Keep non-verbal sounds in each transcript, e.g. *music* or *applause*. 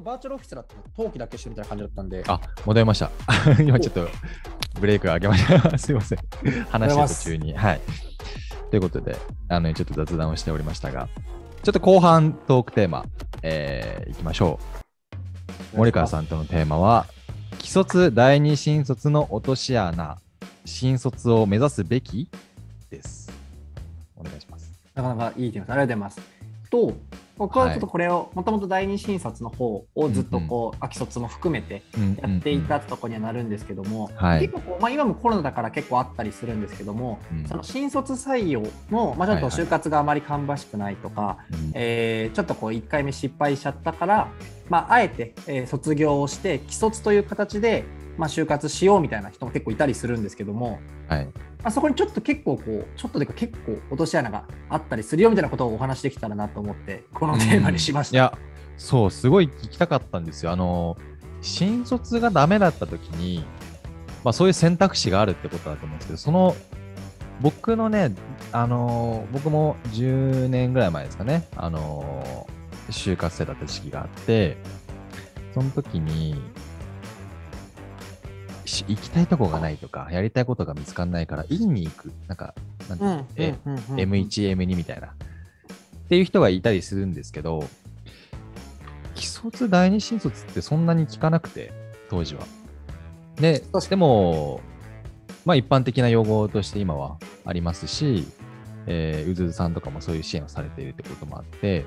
とバーチャルオフィスだと登記だけしてみたいな感じだったんで。あ、戻りました。*laughs* 今ちょっとブレイク上げました。すいません。話し途中に。はい。ということで、あの、ちょっと雑談をしておりましたが、ちょっと後半トークテーマ、えー、いきましょう。森川さんとのテーマは、既卒第二新卒の落とし穴、新卒を目指すべきです。お願いします。なかなかいい点です。ありがとうございます。と、僕はちょっとこれを、もともと第二新卒の方をずっとこう、秋卒も含めてやっていたとこにはなるんですけども、はい。結構こう、まあ、今もコロナだから結構あったりするんですけども、うん。その新卒採用の、まあ、ちょっと就活があまり芳しくないとか、うん。えーちょっとこう1回目失敗しちゃったから、まあ、あえて、えー卒業をして既卒という形で、まあ、就活しようみたいな人も結構いたりするんですけども、はい。まあ、そこにちょっと結構こうちょっとでか結構落とし穴があったりするよみたいなことをお話できたらなと思ってこのテーマにしました。いや、そう、すごい聞きたかったんですよ。あの、新卒がダメだった時に、まあそういう選択肢があるってことだと思うんですけど、その、僕のね、あの、僕も10年ぐらい前ですかね、あの、就活生だった時期があって、その時に、し行きたいとこがないとか、やりたいことが見つかんないから、院に行く、なんか、なんていうの？えうんうんうんうん M1、M2 みたいな。っていう人がいたりするんですけど、既卒、第二新卒ってそんなに聞かなくて、当時は。ででも、まあ一般的な用語として今はありますし、えーうずうずさんとかもそういう支援をされているってこともあって、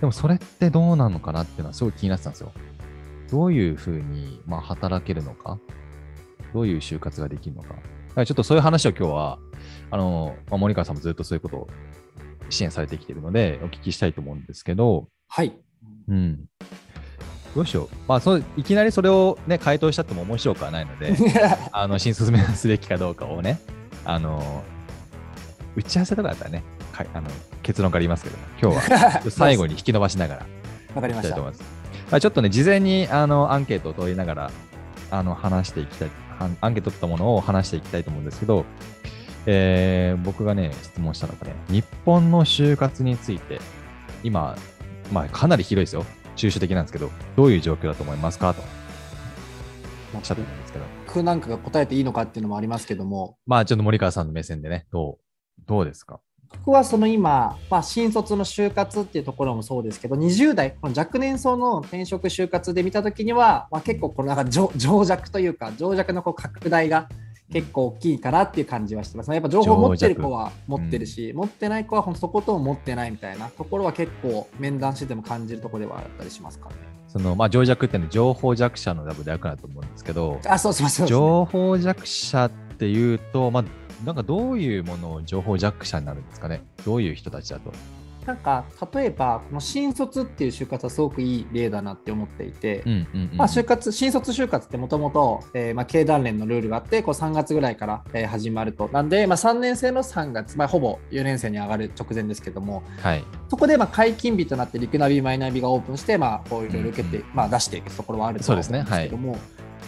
でもそれってどうなのかなっていうのはすごい気になってたんですよ。どういうふうに、まあ、働けるのか、どういう就活ができるのか。だからちょっとそういう話を今日は、あの、まあ、森川さんもずっとそういうことを支援されてきているので、お聞きしたいと思うんですけど、はい。うん。どうしよう。まあ、そういきなりそれをね、回答しちゃっても面白くはないので、*laughs* あの、新卒目指すべきかどうかをね、あの、打ち合わせとかだったらね、かいあの結論から言いますけども、今日は *laughs* 最後に引き伸ばしながらいわかりましたまあ、ちょっとね、事前にあのアンケートを取りながら、あの話していきたい、はアンケート取ったものを話していきたいと思うんですけど、えー僕がね、質問したのがね、日本の就活について、今、まあ、かなり広いですよ。抽象的なんですけど、どういう状況だと思いますか？とおっしゃってたんですけど、僕なんかが答えていいのかっていうのもありますけども、まあ、ちょっと森川さんの目線でね、どう、どうですか？僕はその今、まあ、新卒の就活っていうところもそうですけど20代この若年層の転職就活で見た時には、まあ、結構このなんか情情弱というか情弱のこう拡大が結構大きいかなっていう感じはしてます、まあやっぱ情報を持ってる子は持ってるし、持ってない子はほんとそことも持ってないみたいなところは結構面談してても感じるところではあったりしますか？ね。その、まあ、情弱っていうのは情報弱者の略だと思うんですけど、あそうそうそうそう。情報弱者っていうと、まあ、なんかどういうものを情報弱者になるんですかね？どういう人たちだと？なんか例えばこの新卒っていう就活はすごくいい例だなって思っていて、うんうんうんうん。まあ、就活新卒就活ってもともと経団連のルールがあってこう3月ぐらいから、えー始まると。なんで、まあ、3年生の3月、まあ、ほぼ4年生に上がる直前ですけどもはい。そこでまあ解禁日となってリクナビマイナビがオープンして、まあ、こういろいろ受けて、うんまあ、出していくところはあるとそう思うんですすでね。けども、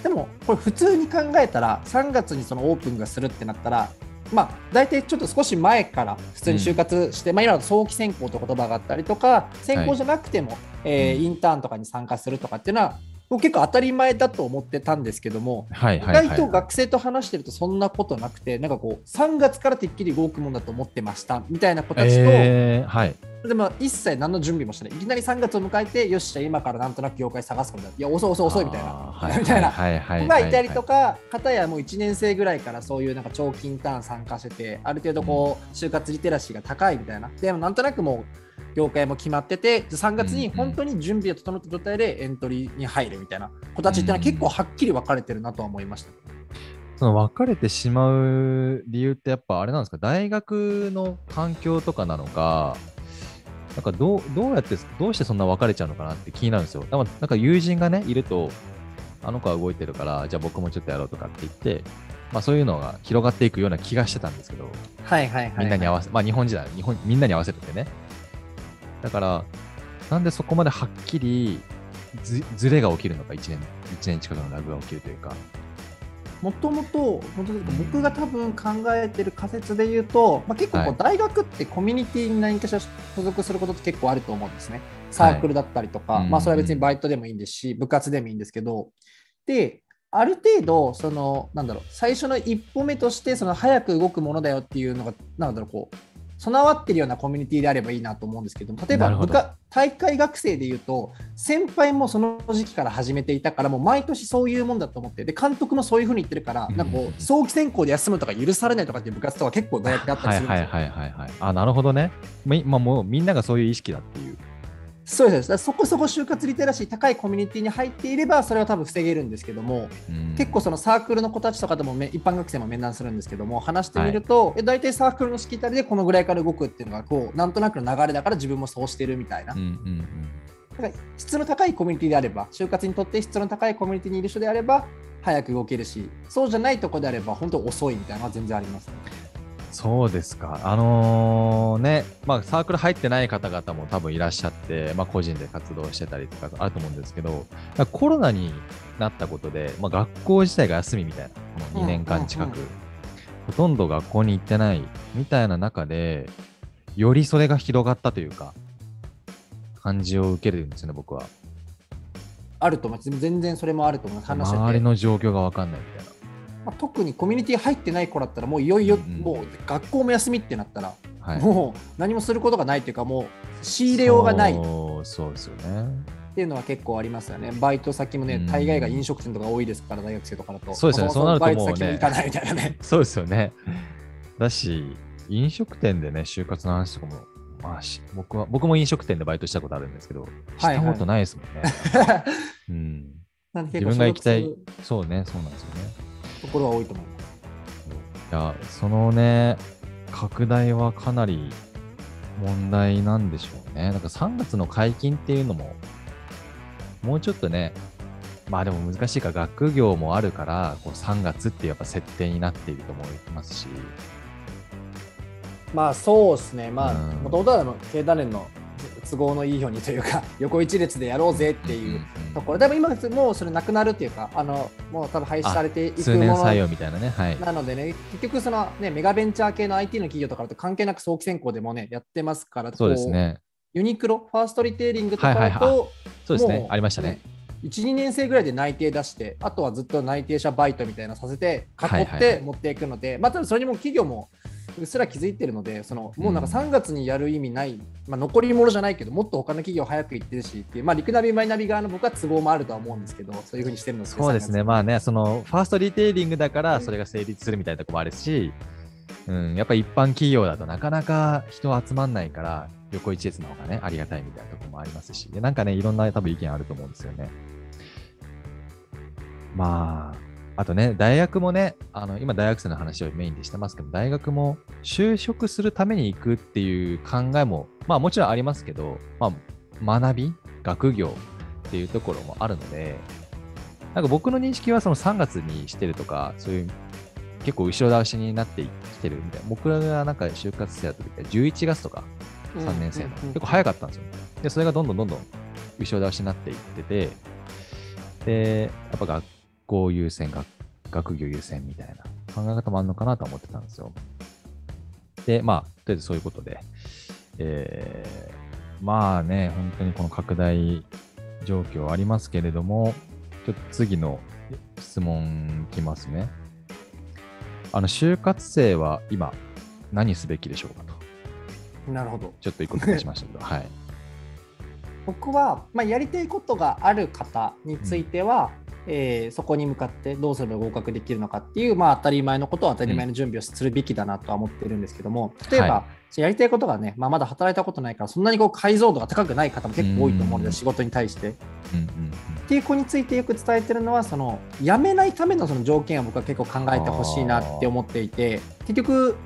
でもこれ普通に考えたら3月にそのオープンがするってなったらまあ、大体ちょっと少し前から普通に就活して、まあ、今の早期選考という言葉があったりとか選考じゃなくても、えーうん。インターンとかに参加するとかっていうのは僕結構当たり前だと思ってたんですけども、意はいはい、はい。外と学生と話してるとそんなことなくてなんかこう3月からてっきり動くもんだと思ってましたみたいな子たちと、えー、はい。でも一切何の準備もしてないいきなり3月を迎えてよっしゃ今からなんとなく業界探すかみたいや遅い遅い遅いみたいな。*laughs* みたいな子がいたりとか、片やもう1年生ぐらいからそういうなんか長期インターン参加してて、ある程度こう、就活リテラシーが高いみたいな。でもなんとなくもう、業界も決まってて、3月に本当に準備が整った状態でエントリーに入るみたいな子たちっていうのは結構はっきり分かれてるなとは思いました。その分かれてしまう理由ってやっぱあれなんですか？大学の環境とかなのかなんかどうどうやってどうしてそんな分かれちゃうのかなって気になるんですよ。なんか友人がねいるとあの子は動いてるからじゃあ僕もちょっとやろうとかって言って、まあ、そういうのが広がっていくような気がしてたんですけどはいはいはい、みんなに合わせ、まあ日本人だ日本みんなに合わせててね。だからなんでそこまではっきりずずれが起きるのか1年一年近くのラグが起きるというか。もともと僕が多分考えてる仮説で言うと、まあ、結構こはいう大学ってコミュニティに何かしら所属することって結構あると思うんですね。サークルだったりとか、はいまあそれは別にバイトでもいいんですし、部活でもいいんですけど、で、ある程度、その、なんだろう、最初の一歩目として、その早く動くものだよっていうのが、なんだろう、こう、備わってるようなコミュニティであればいいなと思うんですけど例えば部下大会学生でいうと先輩もその時期から始めていたからもう毎年そういうもんだと思ってで監督もそういうふうに言ってるから、うんなんかこう早期選考で休むとか許されないとかっていう部活とか結構大学であったりはいするんですよ。はいはいはいはい。あ、なるほどね。みまあ、もうみんながそういう意識だっていう。そうです。そこそこ就活リテラシー高いコミュニティに入っていればそれは多分防げるんですけども、うん。結構そのサークルの子たちとかでもめ一般学生も面談するんですけども話してみると、え大体サークルのしきたりでこのぐらいから動くっていうのがこうなんとなくの流れだから自分もそうしてるみたいな、うんうんだから質の高いコミュニティであれば就活にとって質の高いコミュニティにいる人であれば早く動けるしそうじゃないとこであれば本当遅いみたいなのは全然ありますね。そうですか。あのーね、まあ、サークル入ってない方々も多分いらっしゃって、まあ、個人で活動してたりとかあると思うんですけど、コロナになったことで、まあ、学校自体が休みみたいな、この2年間近く、ほとんど学校に行ってないみたいな中で、よりそれが広がったというか、感じを受けるんですよね、僕は。あると思います全然それもあると思います話してて周りの状況が分かんない。まあ、特にコミュニティ入ってない子だったらもういよいよもう学校も休みってなったら、はい、もう何もすることがないというかもう仕入れようがないっそうですよね。ていうのは結構ありますよねバイト先もねうん大概が飲食店とか多いですから大学生とかだとそうですねもそうなるとバイトもうね先も行かないみたいなね *laughs* そうですよね。だし、飲食店でね、就活の話とかも、まあし、僕は、僕も飲食店でバイトしたことあるんですよ。しはいはいたことないですもんね。*laughs* うん。自分が行きたいそうね、そうなんですよね。ところは多いと思いますいや、そのね、拡大はかなり問題なんでしょうね。なんか3月の解禁っていうのも、もうちょっとね、まあでも難しいか、学業もあるから、こう3月ってやっぱ設定になっていると思いますし、まあそうですね。まあうん。もともとは経団連の都合のいいようにというか横一列でやろうぜっていうところでも今もうそれなくなるっていうかあのもう多分廃止されていくもの用みたいなね、はい。なのでね結局そのねメガベンチャー系の IT の企業とかだと関係なく早期選考でもねやってますからそうですね。ユニクロファーストリテイリングとかはいはいだとそうですねありましたね。12年生ぐらいで内定出してあとはずっと内定者バイトみたいなのさせて囲っはいはいて持っていくので、まあ多分それにも企業もうっすら気づいてるのでそのもうなんかうん3月にやる意味ない、まあ、残り物じゃないけどもっと他の企業早く行ってるしっていう、まあ、陸ナビマイナビ側の僕は都合もあるとは思うんですけどそういうふうにしてるのでそうですね。まあね、そのファーストリテイリングだからそれが成立するみたいなところもあるし、うん、やっぱ一般企業だとなかなか人集まんないから、横一列の方がね、ありがたいみたいなところもありますし、でなんかね、いろんな多分意見あると思うんですよね。まあ、あとね、大学もね、あの今大学生の話をメインでしてますけど、大学も就職するために行くっていう考えも、まあもちろんありますけど、まあ学び、学業っていうところもあるので、なんか僕の認識はその3月にしてるとか、そういう結構後ろ倒しになってきてるみたいな。僕らがなんか就活生だった時は11月とか3年生の、結構早かったんですよ。で、それがどんどんどんどん後ろ倒しになっていってて、で、やっぱ学校優先、学学業優先みたいな考え方もあるのかなとは思ってたんですよ。で、まあ、とりあえずそういうことで、えー、まあね、本当にこの拡大状況ありますけれども、ちょっと次の質問きますね。あの、就活生は今、何すべきでしょうかと。なるほどちょっと一個出しましたけど、*laughs* はい。僕は、まあ、やりたいことがある方については、えーそこに向かってどうすれば合格できるのかっていう、まあ、当たり前のことは当たり前の準備をするべきだなとは思ってるんですけども、例えば、はやりたいことがね、まあ、まだ働いたことないからそんなにこう解像度が高くない方も結構多いと思うのうん。で仕事に対して。うんうん。っていう子についてよく伝えてるのはその辞めないためのその条件を僕は結構考えてほしいなって思っていて結局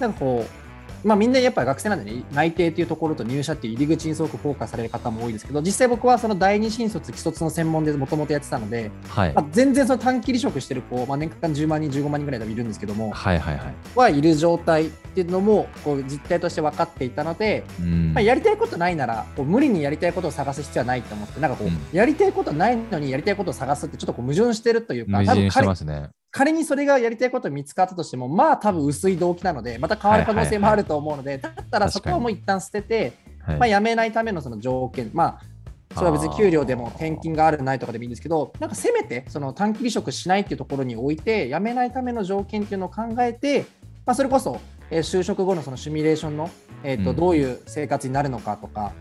なんかこうまあみんなやっぱり学生なんでね内定っていうところと入社っていう入り口にすごくフォーカスされる方も多いですけど実際僕はその第二新卒既卒の専門でもともとやってたので、うん。はい。まあ、全然その短期離職してる子、まあ、年間10万人15万人ぐらい多分いるんですけどもはいはいはい。はいる状態っていうのもこう実態として分かっていたのでうんまあ、やりたいことないならこう無理にやりたいことを探す必要はないと思ってなんかこう、うんやりたいことないのにやりたいことを探すってちょっとこう矛盾してるというか矛盾して多分仮ますね。仮にそれがやりたいこと見つかったとしてもまあ多分薄い動機なのでまた変わる可能性もあると思うので、だったらそこはもう一旦捨てて、はいまあ、辞めないためのその条件、まあ、それは別に給料でも転勤があるないとかでもいいんですけど、なんかせめてその短期離職しないっていうところにおいて、辞めないための条件っていうのを考えて、まあ、それこそ、えー就職後のそのシミュレーションの、えーとうん。どういう生活になるのかとか、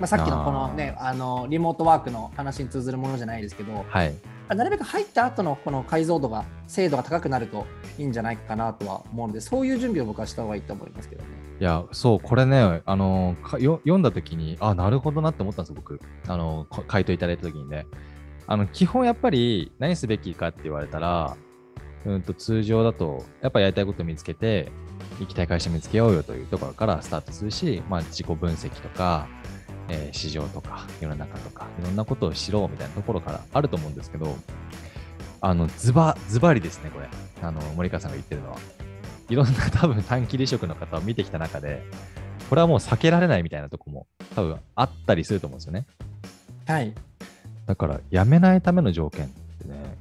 まあ、さっきのこのね、あのリモートワークの話に通ずるものじゃないですけど、はい。なるべく入った後のこの解像度が、精度が高くなるといいんじゃないかなとは思うので、そういう準備を僕はした方がいいと思いますけどね。いや、そう、これね、あのかよ読んだときに、あ、なるほどなって思ったんですよ、僕。あの、こ回答いただいたときにね。あの、基本やっぱり何すべきかって言われたら、うんと通常だと、やっぱりやりたいことを見つけて、行きたい会社見つけようよというところからスタートするし、まあ、自己分析とか、えー市場とか、世の中とか、いろんなことを知ろうみたいなところからあると思うんですけど、あの、ズバ、ズバリですね、これ。あの、森川さんが言ってるのは。いろんな多分短期離職の方を見てきた中で、これはもう避けられないみたいなとこも多分あったりすると思うんですよね。はい。だから、辞めないための条件ってね、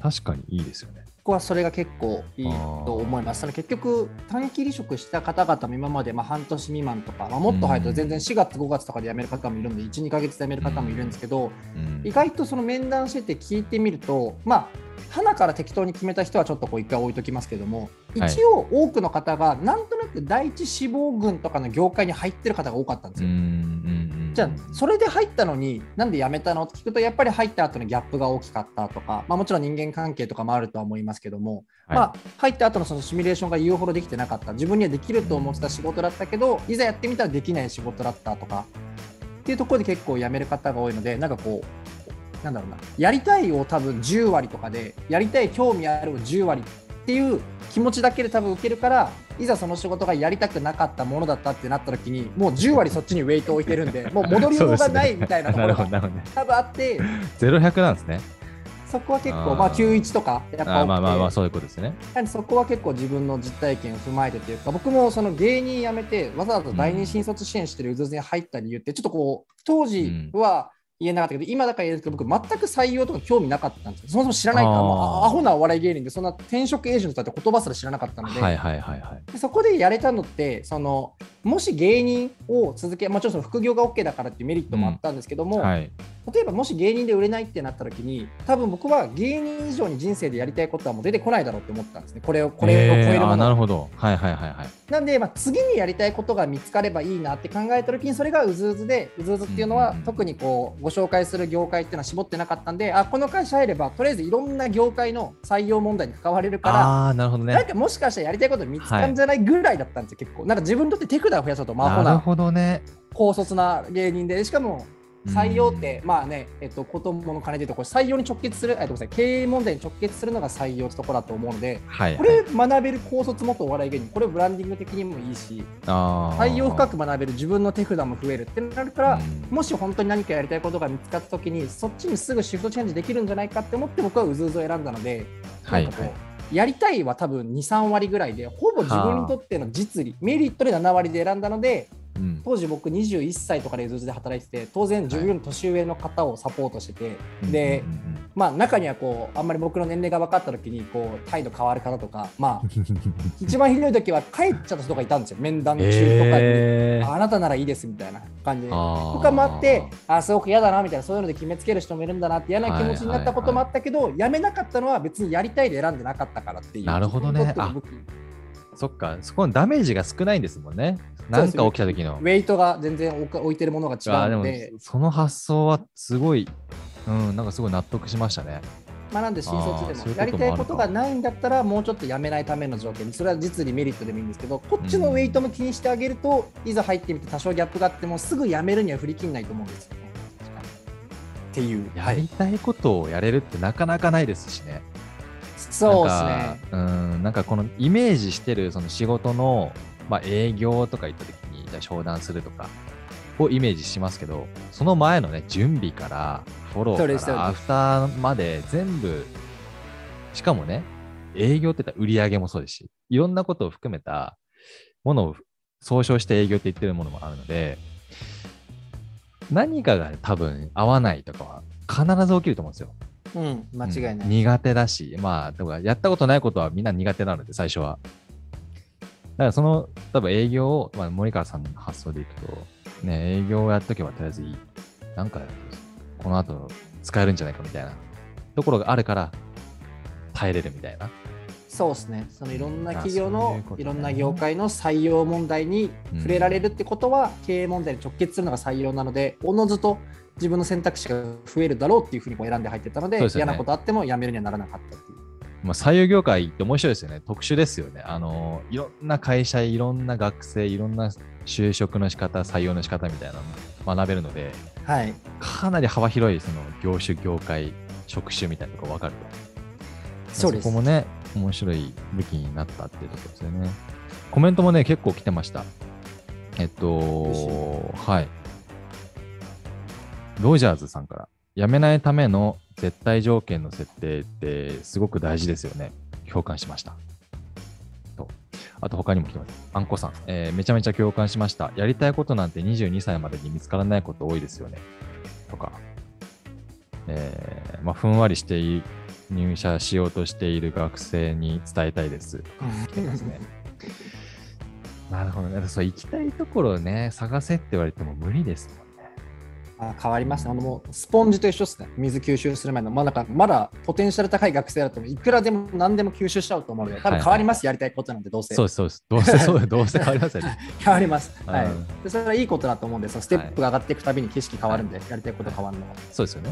確かにいいですよね。はそれが結構いいと思います。結局、短期離職した方々も今までまあ半年未満とか、まあ、もっと早いと全然4月、5月とかで辞める方もいるんで、1、2ヶ月で辞める方もいるんですけど、うん。意外とその面談してて聞いてみると、まあ、花から適当に決めた人はちょっとこう一回置いときますけども、はい。一応多くの方がなんとなく第一志望群とかの業界に入ってる方が多かったんですよ。じゃあ、それで入ったのに、なんで辞めたの？って聞くと、やっぱり入った後のギャップが大きかったとか、まあ、もちろん人間関係とかもあるとは思いますけども、はい。まあ、入った後のそのシミュレーションが言うほどできてなかった、自分にはできると思ってた仕事だったけど、いざやってみたらできない仕事だったとか、っていうところで結構辞める方が多いので、なんかこう、なんだろうな、やりたいを多分10割とかで、やりたい、興味あるを10割っていう気持ちだけで多分受けるから、いざその仕事がやりたくなかったものだったってなった時に、もう10割そっちにウェイトを置いてるんで、*laughs* もう戻りようがないみたいなところが。多分あって、ゼロ100なんですね。そこは結構、まあ、91とか、やっぱまあまあまあ、そういうことですね。そこは結構自分の実体験を踏まえてというか、僕もその芸人辞めて、わざわざ第二新卒支援してるうずずに入った理由って、ちょっとこう、当時は言えなかったけど、今だから言えるけど、僕、全く採用とか興味なかったんですよ。そもそも知らないから、もうあアホなお笑い芸人で、そんな転職エージェントだって言葉すら知らなかったので、はいはいはいはい。でそこでやれたのって、そのもし芸人を続け、もちろんその副業が OK だからっていうメリットもあったんですけども、はい。例えばもし芸人で売れないってなった時に多分僕は芸人以上に人生でやりたいことはもう出てこないだろうって思ったんですねこれをこれを超えるえーあーものなるほど。はいはいはいはい。なんで、まあ、次にやりたいことが見つかればいいなって考えた時にそれがうずうずでうずうずっていうのは、特にこうご紹介する業界っていうのは絞ってなかったんであこの会社入ればとりあえずいろんな業界の採用問題に関われるからあなるほどね。なんかもしかしたらやりたいこと見つかるんじゃないぐらいだったんですよ、結構。なんか自分にとって手札を増やそうと、まあ、ほななるほどね。高卒な芸人で、しかも採用って、まあね、えっと、こともの金で言うと、これ採用に直結する、あごめんなさい、経営問題に直結するのが採用ってところだと思うので、はい、これ学べる高卒元お笑い芸人、これブランディング的にもいいし、採用深く学べる自分の手札も増えるってなるから、うん。もし本当に何かやりたいことが見つかったときに、そっちにすぐシフトチェンジできるんじゃないかって思って、僕はうずうずを選んだので、はいなんかこうはいやりたいは多分2、3割ぐらいで、ほぼ自分にとっての実利、メリットで7割で選んだので、うん。当時僕21歳とかでうずうずで働いてて、当然自分より年上の方をサポートしてて、でうんうんうん。まあ中にはこう、あんまり僕の年齢が分かった時に、こう、態度変わる方とか、まあ、*laughs* 一番ひどい時は帰っちゃった人がいたんですよ、面談中とかに。えーああなたならいいですみたいな感じで。とかもあって、あすごく嫌だなみたいな、そういうので決めつける人もいるんだなって嫌な気持ちになったこともあったけど、やめなかったのは別にやりたいで選んでなかったからっていう。なるほどねそっか、そこのダメージが少ないんですもんね。なんか起きた時のウ。ェイトが全然置いてるものが違うので、その発想はすごい、うん、なんかすごい納得しましたね。まあ、なんで新卒でもやりたいことがないんだったらもうちょっとやめないための条件それは実利メリットでもいいんですけどこっちのウェイトも気にしてあげると、いざ入ってみて多少ギャップがあってもすぐやめるには振り切んないと思うんですよね。っていう。やりたいことをやれるってなかなかないですしね。そうですなんねか。うん、なんかこのイメージしてるその仕事の、まあ、営業とか行った時に、じゃあ商談するとかをイメージしますけど、その前のね、準備から、フォローから、アフターまで全部、しかもね、営業って言ったら売り上げもそうですし、いろんなことを含めたものを総称して営業って言ってるものもあるので、何かが多分合わないとかは必ず起きると思うんですよ。うん、間違いない。うん苦手だし、まあ、だからやったことないことはみんな苦手なので、最初は。だからその、多分営業を、まあ、森川さんの発想でいくと、ね、営業をやっとけばとりあえずいい。なんか、この後使えるんじゃないかみたいなところがあるから、耐えれるみたいな。そうですね。そのいろんな企業のいろんな業界の採用問題に触れられるってことは、経営問題に直結するのが採用なので、おのずと自分の選択肢が増えるだろうっていうふうにこう選んで入ってたので、嫌なことあっても辞めるにはならなかったっていう。まあ、採用業界って面白いですよね。特殊ですよね。あの、いろんな会社、いろんな学生、いろんな就職の仕方、採用の仕方みたいなのを学べるので、はい。かなり幅広いその業種、業界、職種みたいなところ分かると。そうですそこもね、面白い武器になったっていうところですよね。コメントもね、結構来てました。えっと、はい。ロジャーズさんから、辞めないための絶対条件の設定ってすごく大事ですよね。共感しました。とあと他にも来てます。あんこさん、えーめちゃめちゃ共感しました。やりたいことなんて22歳までに見つからないこと多いですよね。とか、えーまあ、ふんわりしてい入社しようとしている学生に伝えたいです。なるほどね。そう行きたいところをね、探せって言われても無理ですもんね。あ変わりますね。あのもうスポンジと一緒ですね。水吸収する前の、まあ、なんかまだポテンシャル高い学生だといくらでも何でも吸収しちゃうと思うので、多分変わります、やりたいことなんで、どうせ。そうそうです。どうせ、そう *laughs* どうせ変わりますよね。変わります。はいうんで。それはいいことだと思うんで、そのステップが上がっていくたびに景色変わるんで、やりたいこと変わるのは。そうですよね。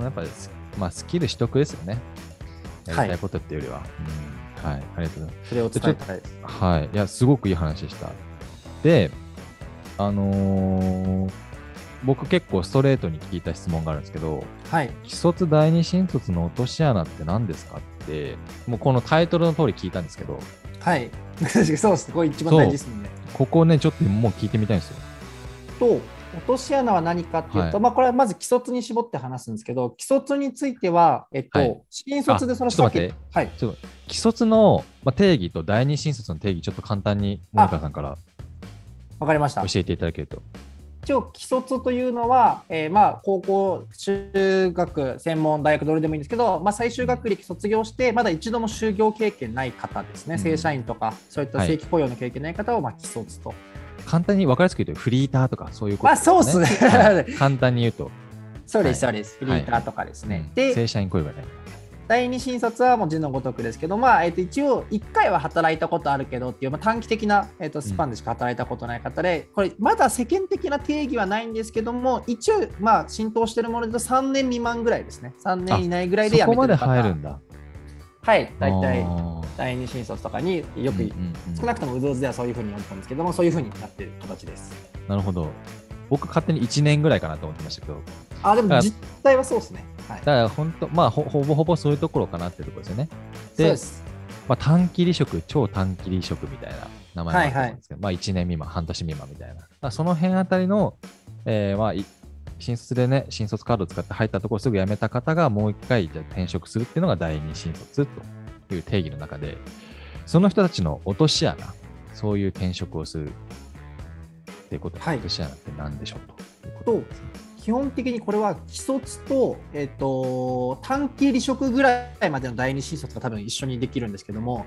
やっぱまあ、スキル取得ですよね。やりたいことっていうよりは。うん。はい。ありがとうございます。それを伝えたいです。はい。いや、すごくいい話でした。で、あのー僕結構ストレートに聞いた質問があるんですけど、はい。既卒第二新卒の落とし穴って何ですか？って、もうこのタイトルの通り聞いたんですけど、はい。*laughs* 確かにそうです。これ一番大事ですもんね。ここね、ちょっともう聞いてみたいんですよ。と、落とし穴は何かっていうと、はいまあこれはまず既卒に絞って話すんですけど、既卒については、えっと、はい新卒でそのあちょっと待ってはい。既卒の、まあ、定義と第二新卒の定義、ちょっと簡単に、モニカさんからわかりました。教えていただけると。一応、既卒というのは、えーまあ、高校、中学、専門、大学、どれでもいいんですけど、まあ、最終学歴卒業して、まだ一度も就業経験ない方ですね、うん正社員とか、そういったはい正規雇用の経験ない方を、まあ、既卒と。簡単に分かりやすく言うと、フリーターとかそういうことまあ、そうっすね。はい簡単に言うと、そうです、はいそうです。フリーターとかですね。うんで、正社員雇用がね。第二新卒はもう字のごとくですけど、まあえっと一応1回は働いたことあるけどっていう、まあ、短期的な、えっとスパンでしか働いたことない方で、これまだ世間的な定義はないんですけども一応まあ浸透しているものでと3年未満ぐらいですね3年以内ぐらいで辞そこまでめてる方入るんだ。はい大体第二新卒とかによく、少なくともうずうずではそういうふうに思ったんですけどもそういうふうになってる形です。なるほど。僕、勝手に1年ぐらいかなと思ってましたけど、ああでも実態はそうですね。はい。だから本当、まあほ、ほぼほぼそういうところかなっていうところですよね。そうです。まあ、短期離職、超短期離職みたいな名前があると思うんですけど、まあ1年未満、半年未満みたいな。その辺あたりの、えーまあ、い新卒でね、新卒カードを使って入ったところすぐ辞めた方がもう一回じゃあ転職するっていうのが第二新卒という定義の中で、その人たちの落とし穴、そういう転職をするっていうこと、はい落とし穴って何でしょうということですね。基本的にこれは既卒と,、えっと短期離職ぐらいまでの第二新卒が多分一緒にできるんですけども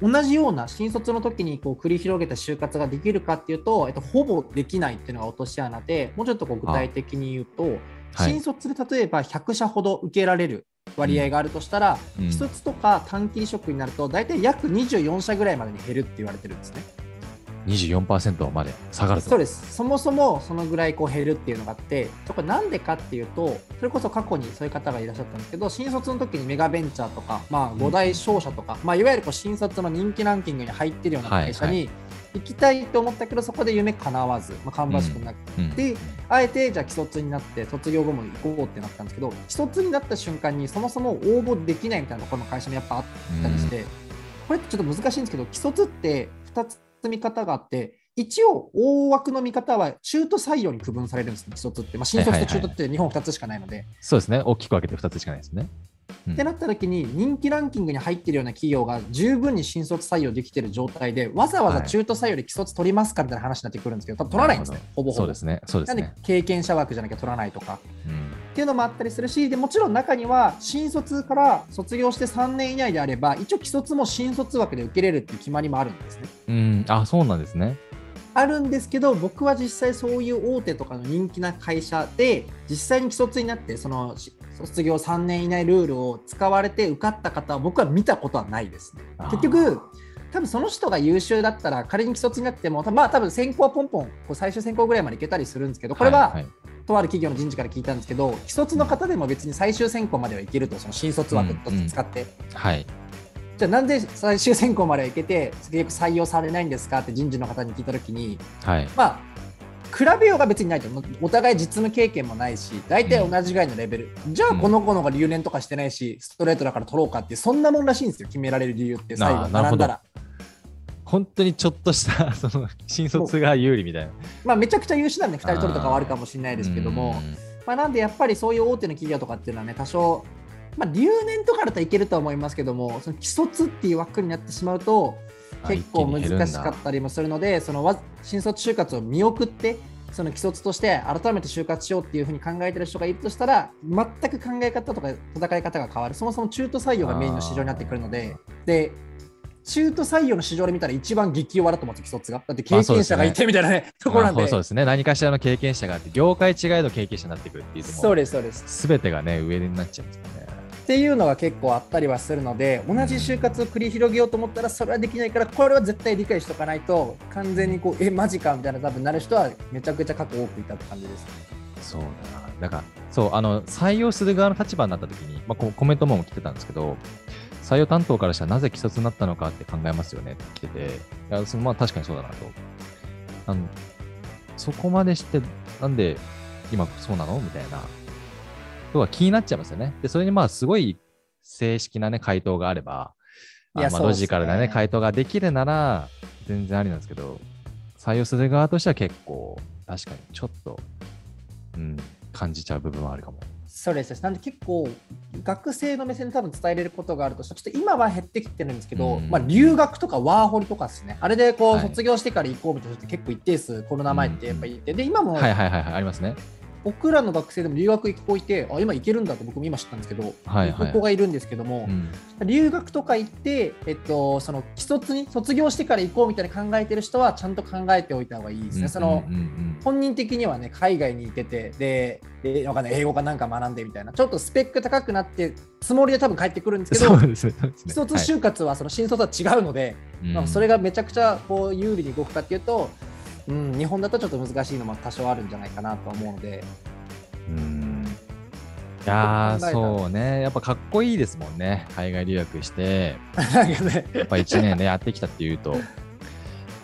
同じような新卒の時にこう繰り広げた就活ができるかっていうと、えっと、ほぼできないっていうのが落とし穴でもうちょっとこう具体的に言うと、はい。新卒で例えば100社ほど受けられる割合があるとしたら、うん。既卒とか短期離職になると大体約24社ぐらいまでに減るって言われてるんですね。24%まで下がると。そうです。そもそもそのぐらいこう減るっていうのがあってこれなんでかっていうとそれこそ過去にそういう方がいらっしゃったんですけど新卒の時にメガベンチャーとか、まあ、5大商社とか、まあ、いわゆるこう新卒の人気ランキングに入ってるような会社はい。に行きたいと思ったけどそこで夢叶わず、まあ、芳しくなくうん。であえてじゃあ既卒になって卒業後も行こうってなったんですけど既卒になった瞬間にそもそも応募できないみたいなところの会社もやっぱあったりして、これってちょっと難しいんですけど既卒って2つ見方があって一応大枠の見方は中途採用に区分されるんですね既卒って、まあ、新卒と中途って日本2つしかないので、そうですね。大きく分けて2つしかないですね。うん。ってなった時に人気ランキングに入ってるような企業が十分に新卒採用できてる状態でわざわざ中途採用で既卒取りますかみたいな話になってくるんですけど多分取らないんですねほぼほぼ。そうですね。そうでなんで。経験者枠じゃなきゃ取らないとか。うんっていうのもあったりするしでもちろん中には新卒から卒業して3年以内であれば一応既卒も新卒枠で受けれるっていう決まりもあるんですね。うん、あ、そうなんですね。あるんですけど僕は実際そういう大手とかの人気な会社で実際に既卒になってそのし卒業3年以内ルールを使われて受かった方は僕は見たことはないですね結局多分その人が優秀だったら仮に既卒になってもまあ多分選考はポンポンこう最終選考ぐらいまでいけたりするんですけどこれは、とある企業の人事から聞いたんですけど既卒の方でも別に最終選考まではいけるとその新卒枠と使って、はい。じゃあなんで最終選考まではいけて結局採用されないんですか？って人事の方に聞いたときにはい。まあ比べようが別にないと。お互い実務経験もないし大体同じぐらいのレベル、じゃあこの子の方が留年とかしてないしストレートだから取ろうかってそんなもんらしいんですよ。決められる理由って最後。並んだら。本当にちょっとした、*laughs* その、新卒が有利みたいな。まあ、めちゃくちゃ優秀なんで2人取るとかはあるかもしれないですけども、うん。まあ、なんでやっぱりそういう大手の企業とかっていうのはね多少、まあ、留年とかだったらいけるとは思いますけどもその既卒っていう枠になってしまうとあ結構難しかったりもするのでそのわ新卒就活を見送ってその既卒として改めて就活しようっていうふうに考えてる人がいるとしたら全く考え方とか戦い方が変わる。そもそも中途採用がメインの市場になってくるので。で中途採用の市場で見たら一番激弱だと思うんですよ既卒がだって経験者がいてみたいなねところなんでまあそうですね。何かしらの経験者があって、業界違いの経験者になってくるっていうとそうですそうですすべてがね、上になっちゃいますよね。っていうのが結構あったりはするので同じ就活を繰り広げようと思ったらそれはできないからこれは絶対理解しとかないと完全にこうえマジかみたいな多分なる人はめちゃくちゃ過去多くいたって感じですね。そうだな。だから、そう、あの、採用する側の立場になった時に、まあ、こコメントも来てたんですけど、採用担当からしたらなぜ既卒になったのかって考えますよねって来てて、いや、そのまあ確かにそうだなと。あのそこまでして、なんで今そうなの？みたいな。とは気になっちゃいますよね。で、それにまあすごい正式なね、回答があれば、あまあロジカルなね、回答ができるなら、全然ありなんですけど、採用する側としては結構、確かにちょっと、うん、感じちゃう部分はあるかも。そうですなんで結構学生の目線で多分伝えれることがあるとしたらちょっと今は減ってきてるんですけど、うん。まあ、留学とかワーホリとかですねあれでこうはい卒業してから行こうみたいな人って結構一定数コロナ前ってやっぱりいて、で今もはいはいはいはい、ありますね。僕らの学生でも留学行く子いてあ今行けるんだって僕も今知ったんですけど、はいはい。子がいるんですけども、うん。留学とか行って、えっと、その既卒に卒業してから行こうみたいな考えてる人はちゃんと考えておいた方がいいですね。そのうんうんうん。本人的にはね海外に行っててででわかんない英語かなんか学んでみたいな。ちょっとスペック高くなってつもりで多分帰ってくるんですけど既卒就活はその新卒は違うので、はい。まあ、それがめちゃくちゃこう有利に動くかっていうと、うん、日本だとちょっと難しいのも多少あるんじゃないかなと思うので。うんいやそうね。やっぱかっこいいですもんね。海外留学して、*laughs* やっぱ1年でやってきたっていうと。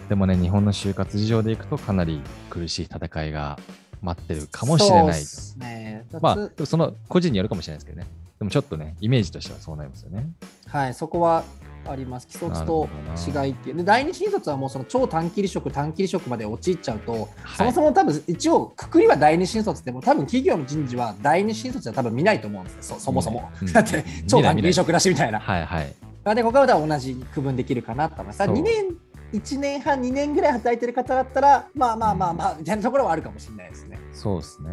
でもね、日本の就活事情でいくとかなり苦しい戦いが待ってるかもしれない。そねまあ、その個人によるかもしれないですけどね。でもちょっとね、イメージとしてはそうなりますよね。はい、そこはあります。既卒と違いっていう。で、第二新卒はもうその超短期離職、短期離職まで陥っちゃうと、そもそも多分一応、くくりは第二新卒でも、多分企業の人事は第二新卒は多分見ないと思うんですよ、そそもそも。うんだって、超短期離職だしみたいな。はいはい。で、ここは同じ区分できるかなと思います。そう2年、1年半、2年ぐらい働いてる方だったら、まあまあまあまあ、みたいなところはあるかもしれないですね。そうですね。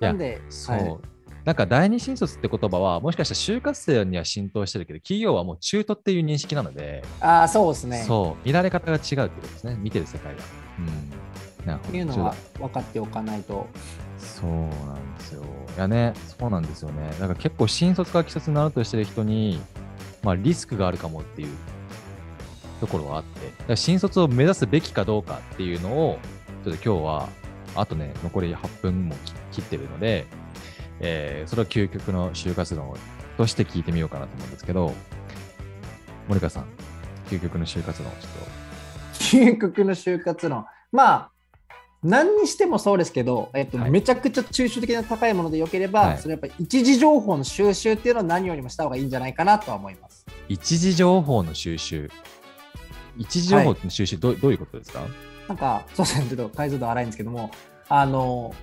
なんで、そう。はいなんか第二新卒って言葉はもしかしたら就活生には浸透してるけど企業はもう中途っていう認識なので、ああ、そうですね。そう見られ方が違うってことですね見てる世界が。うん、なっていうのは分かっておかないと。そうなんですよ。いやね、そうなんですよね。だから結構新卒から既卒になろうとしてる人に、まあ、リスクがあるかもっていうところはあって、だから新卒を目指すべきかどうかっていうのを、ちょっと今日は、あとね、残り8分も切切ってるので、えーそれを究極の就活論として聞いてみようかなと思うんですけど、森川さん、究極の就活論をちょっ究極の就活論。まあ、何にしてもそうですけど、えっとはいめちゃくちゃ抽象的な高いものでよければ、はいそれやっぱり一時情報の収集っていうのは何よりもした方がいいんじゃないかなとは思います。と、一時情報の収集。一時情報の収集、どうどういうことですか？なんか、そうですね、ちょっと解像度荒いんですけども、あの、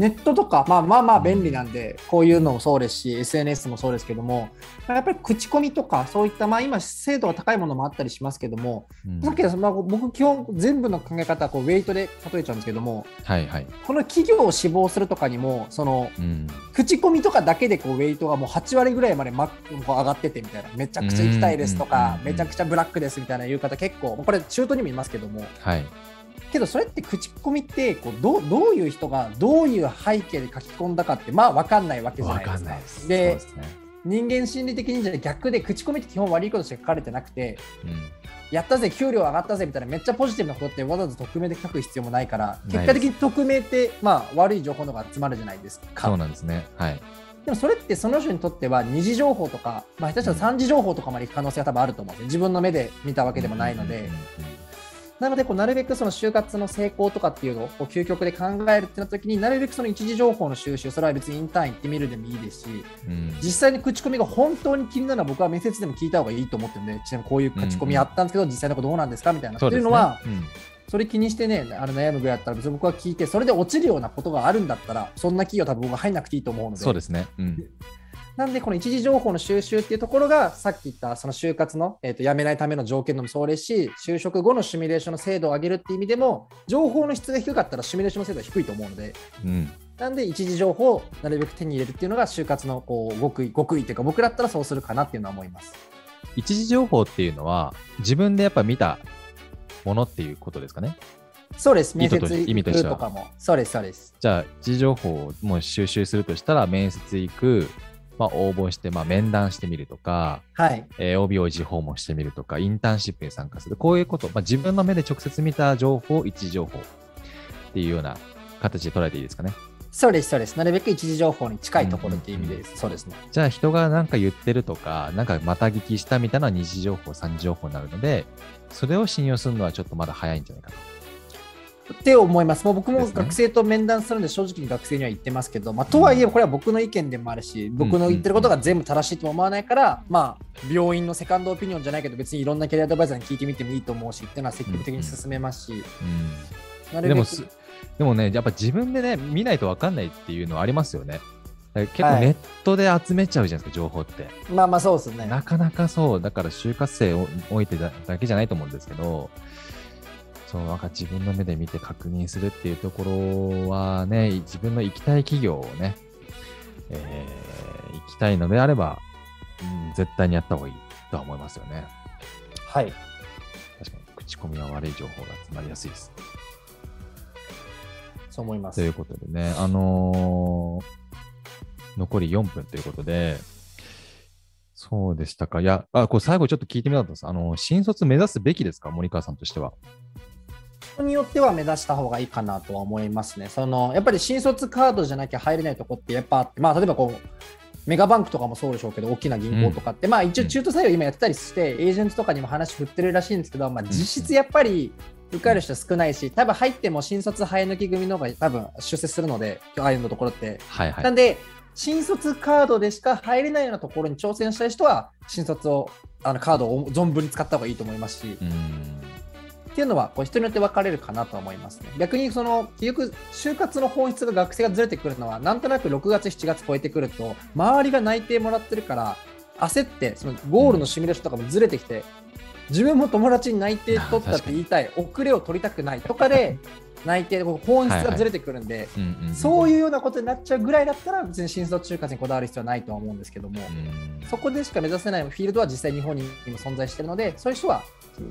ネットとか、まあまあまあ便利なんで、こういうのもそうですし、SNS もそうですけども、やっぱり口コミとか、そういった、まあ今、精度が高いものもあったりしますけども、うんさっきの、まあ、僕、基本、全部の考え方はこうウェイトで例えちゃうんですけども、はいはい。この企業を志望するとかにも、その、うん。口コミとかだけでこうウェイトがもう8割ぐらいまでまこう上がっててみたいな、めちゃくちゃ行きたいですとかめちゃくちゃブラックですみたいな言う方結構、これ中途にもいますけども、はい。けどそれって口コミってこうどうどういう人がどういう背景で書き込んだかってまあ分かんないわけじゃないですか。ですでね人間心理的にじゃ逆で口コミって基本悪いことしか書かれてなくてうんやったぜ給料上がったぜみたいなめっちゃポジティブなことってわざわざ匿名で書く必要もないから結果的に匿名ってまあ悪い情報の方が集まるじゃないですそうか。なんですね。はい。でもそれってその人にとっては二次情報とか、まあ、下手したら三次情報とかまで行く可能性が多分あると思うんですよ自分の目で見たわけでもないので。うんうんうんなのでこうなるべくその就活の成功とかっていうのを究極で考えるってなった時になるべくその一時情報の収集それは別にインターン行ってみるでもいいですしうん。実際に口コミが本当に気になるのは僕は面接でも聞いた方がいいと思ってるんでちなみにこういう口コミあったんですけど、実際のことどうなんですかみたいな。っていうのはうん。それ気にしてねあの悩むぐらいだったら別に僕は聞いてそれで落ちるようなことがあるんだったらそんな企業多分僕は入んなくていいと思うので。そうですね。うんなんで、この一時情報の収集っていうところが、さっき言ったその就活の、えー、と辞めないための条件でもそうですし、就職後のシミュレーションの精度を上げるっていう意味でも、情報の質が低かったらシミュレーションの精度は低いと思うので、うんなんで一時情報をなるべく手に入れるっていうのが、就活のこう極意、極意っていうか、僕だったらそうするかなっていうのは思います。一時情報っていうのは自分でやっぱ見たものっていうことですかね？そうです、面接行意味としてはくとかも。そうです、そうです。じゃあ、一時情報をもう収集するとしたら、面接行く、まあ、応募して、まあ、面談してみるとか、はい。えー OBOG 訪問してみるとか、インターンシップに参加する。こういうこと、まあ、自分の目で直接見た情報を一時情報っていうような形で捉えていいですかね。そうです、そうです。なるべく一時情報に近いところっていう意味です。そうですね。じゃあ、人が何か言ってるとか、なんかまた聞きしたみたいな二次情報、三次情報になるので、それを信用するのはちょっとまだ早いんじゃないかと。って思います。もう僕も学生と面談するんで、正直に学生には言ってますけど、まあ、とはいえ、これは僕の意見でもあるし、僕の言ってることが全部正しいとも思わないから、まあ、病院のセカンドオピニオンじゃないけど、別にいろんなキャリアアドバイザーに聞いてみてもいいと思うし、っていうのは積極的に進めますし、うん。なるべくでもす、でもね、やっぱ自分でね、見ないと分かんないっていうのはありますよね。結構はいネットで集めちゃうじゃないですか、情報って。まあまあそうですね。なかなかそう、だから就活生を置いてだだけじゃないと思うんですけど、そう、なんか自分の目で見て確認するっていうところはね、自分の行きたい企業をね、えー行きたいのであれば、うん、絶対にやった方がいいとは思いますよね。はい。確かに、口コミは悪い情報が集まりやすいです。そう思います。ということでね、あのー残り4分ということで、そうでしたか。いや、あ、これ最後ちょっと聞いてみたかったんです。あの、新卒目指すべきですか？森川さんとしては。人によっては目指した方がいいかなとは思いますね。そのやっぱり新卒カードじゃなきゃ入れないとこってやっぱあって、まあ、例えばこうメガバンクとかもそうでしょうけど、大きな銀行とかって、まあ一応中途採用今やってたりして、エージェントとかにも話振ってるらしいんですけど、まあ、実質やっぱり受かる人少ないし、多分入っても新卒生え抜き組の方が多分出世するので、ああいうのところって。はいはい。なんで、新卒カードでしか入れないようなところに挑戦したい人は、新卒をあのカードを存分に使った方がいいと思いますし。っていうのはこう人によって分かれるかなとは思いますね。逆にその結局就活の本質が学生がずれてくるのはなんとなく6月7月超えてくると周りが内定もらってるから焦ってそのゴールのシミュレーションとかもずれてきて自分も友達に内定取ったって言いたい遅れを取りたくないとかで内定こう本質がずれてくるんで、そういうようなことになっちゃうぐらいだったら別に新卒就活にこだわる必要はないとは思うんですけども。うんそこでしか目指せないフィールドは実際日本にも存在しているので、そういう人は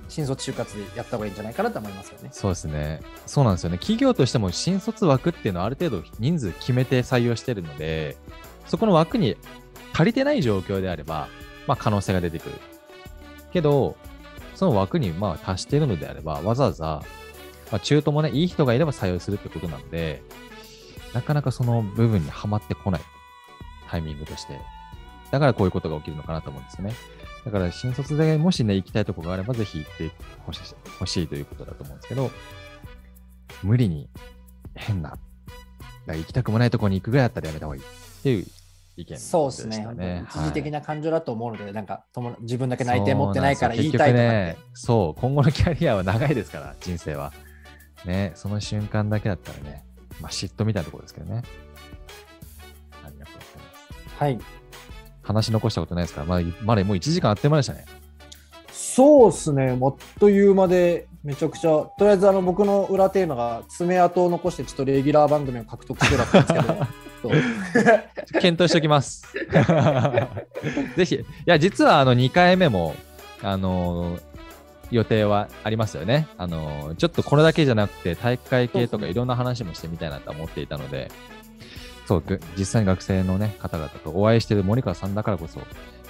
新卒就活でやった方がいいんじゃないかなと思いますよね。そうですね。そうなんですよね。企業としても新卒枠っていうのはある程度人数決めて採用してるので、そこの枠に足りてない状況であれば、まあ可能性が出てくる。けど、その枠にまあ達しているのであれば、わざわざ、まあ、中途もね、いい人がいれば採用するってことなので、なかなかその部分にはまってこないタイミングとして。だからこういうことが起きるのかなと思うんですよね。だから新卒でもしね、行きたいところがあれば、ぜひ行ってほししいということだと思うんですけど、無理に変な、だ行きたくもないところに行くぐらいだったらやめた方がいいっていう意見でしたそうですね。一時的な感情だと思うので、なんか友自分だけ内定持ってないから言いたいとかね、そう、今後のキャリアは長いですから、人生は。ね、その瞬間だけだったらね、まあ嫉妬みたいなところですけどね。ありがとうございます。はい。話残したことないですから、まあ、まだもう1時間あっという間でしたね。そうですね。あっという間で、めちゃくちゃ、とりあえずあの僕の裏テーマが爪痕を残して、ちょっとレギュラー番組を獲得してだったんですけど、*laughs* 検討しておきます。*laughs* ぜひ、いや、実はあの2回目も、あの予定はありますよね。あの、ちょっとこれだけじゃなくて、体育会系とかいろんな話もしてみたいなと思っていたので、そう、実際に学生のね、方々とお会いしている森川さんだからこそ、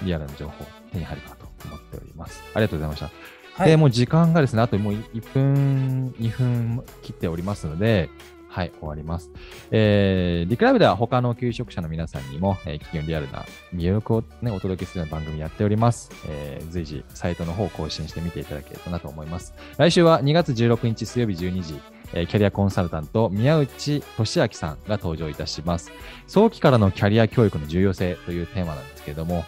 リアルな情報手に入るかと思っております。ありがとうございました。はい、で、もう時間がですね、あともう1分、2分切っておりますので、はい、終わります。えー、リクライブでは他の求職者の皆さんにも、えー、企業リアルな魅力を、ね、お届けするような番組やっております。えー、随時サイトの方を更新してみていただければなと思います。来週は2月16日水曜日12時、えー、キャリアコンサルタント宮内俊明さんが登場いたします。早期からのキャリア教育の重要性というテーマなんですけれども、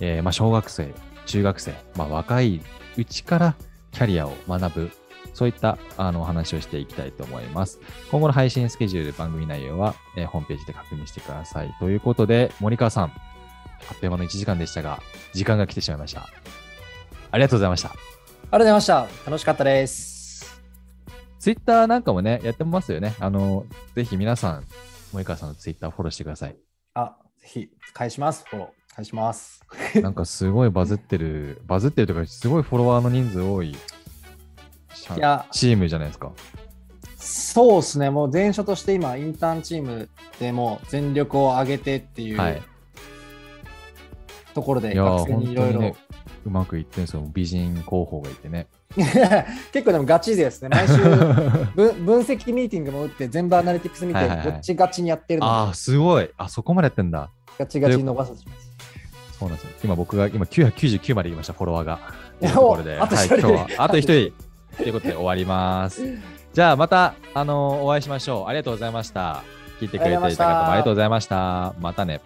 えーまあ、小学生、中学生、まあ、若いうちからキャリアを学ぶそういったあのお話をしていきたいと思います。今後の配信スケジュール、番組内容は、えー、ホームページで確認してください。ということで、森川さん、あっという間の1時間でしたが、時間が来てしまいました。ありがとうございました。ありがとうございました。楽しかったです。ツイッターなんかもね、やってますよね。あの、ぜひ皆さん、森川さんのツイッターフォローしてください。あ、ぜひ、返します。フォロー。返します。*laughs* なんかすごいバズってる、バズってるとか、すごいフォロワーの人数多いいやチームじゃないですか。そうですね、もう前所として今、インターンチームでも全力を上げてっていう、はい、ところで、学生にいろいろ。うまくいってんですよ、美人候補がいてね。*laughs* 結構でもガチですね。毎週 *laughs* 分分析ミーティングも打って、全部アナリティクス見て、ガチガチにやってるのああ、すごい。あ、そこまでやってんだ。ガチガチに伸ばすそうなんですよ。今僕が今999まで言いました、フォロワーが。ところで、はい、今日はあと1人。ということで終わります。じゃあまた、あのー、お会いしましょう。ありがとうございました。聞いてくれていた方もありがとうございました。またね。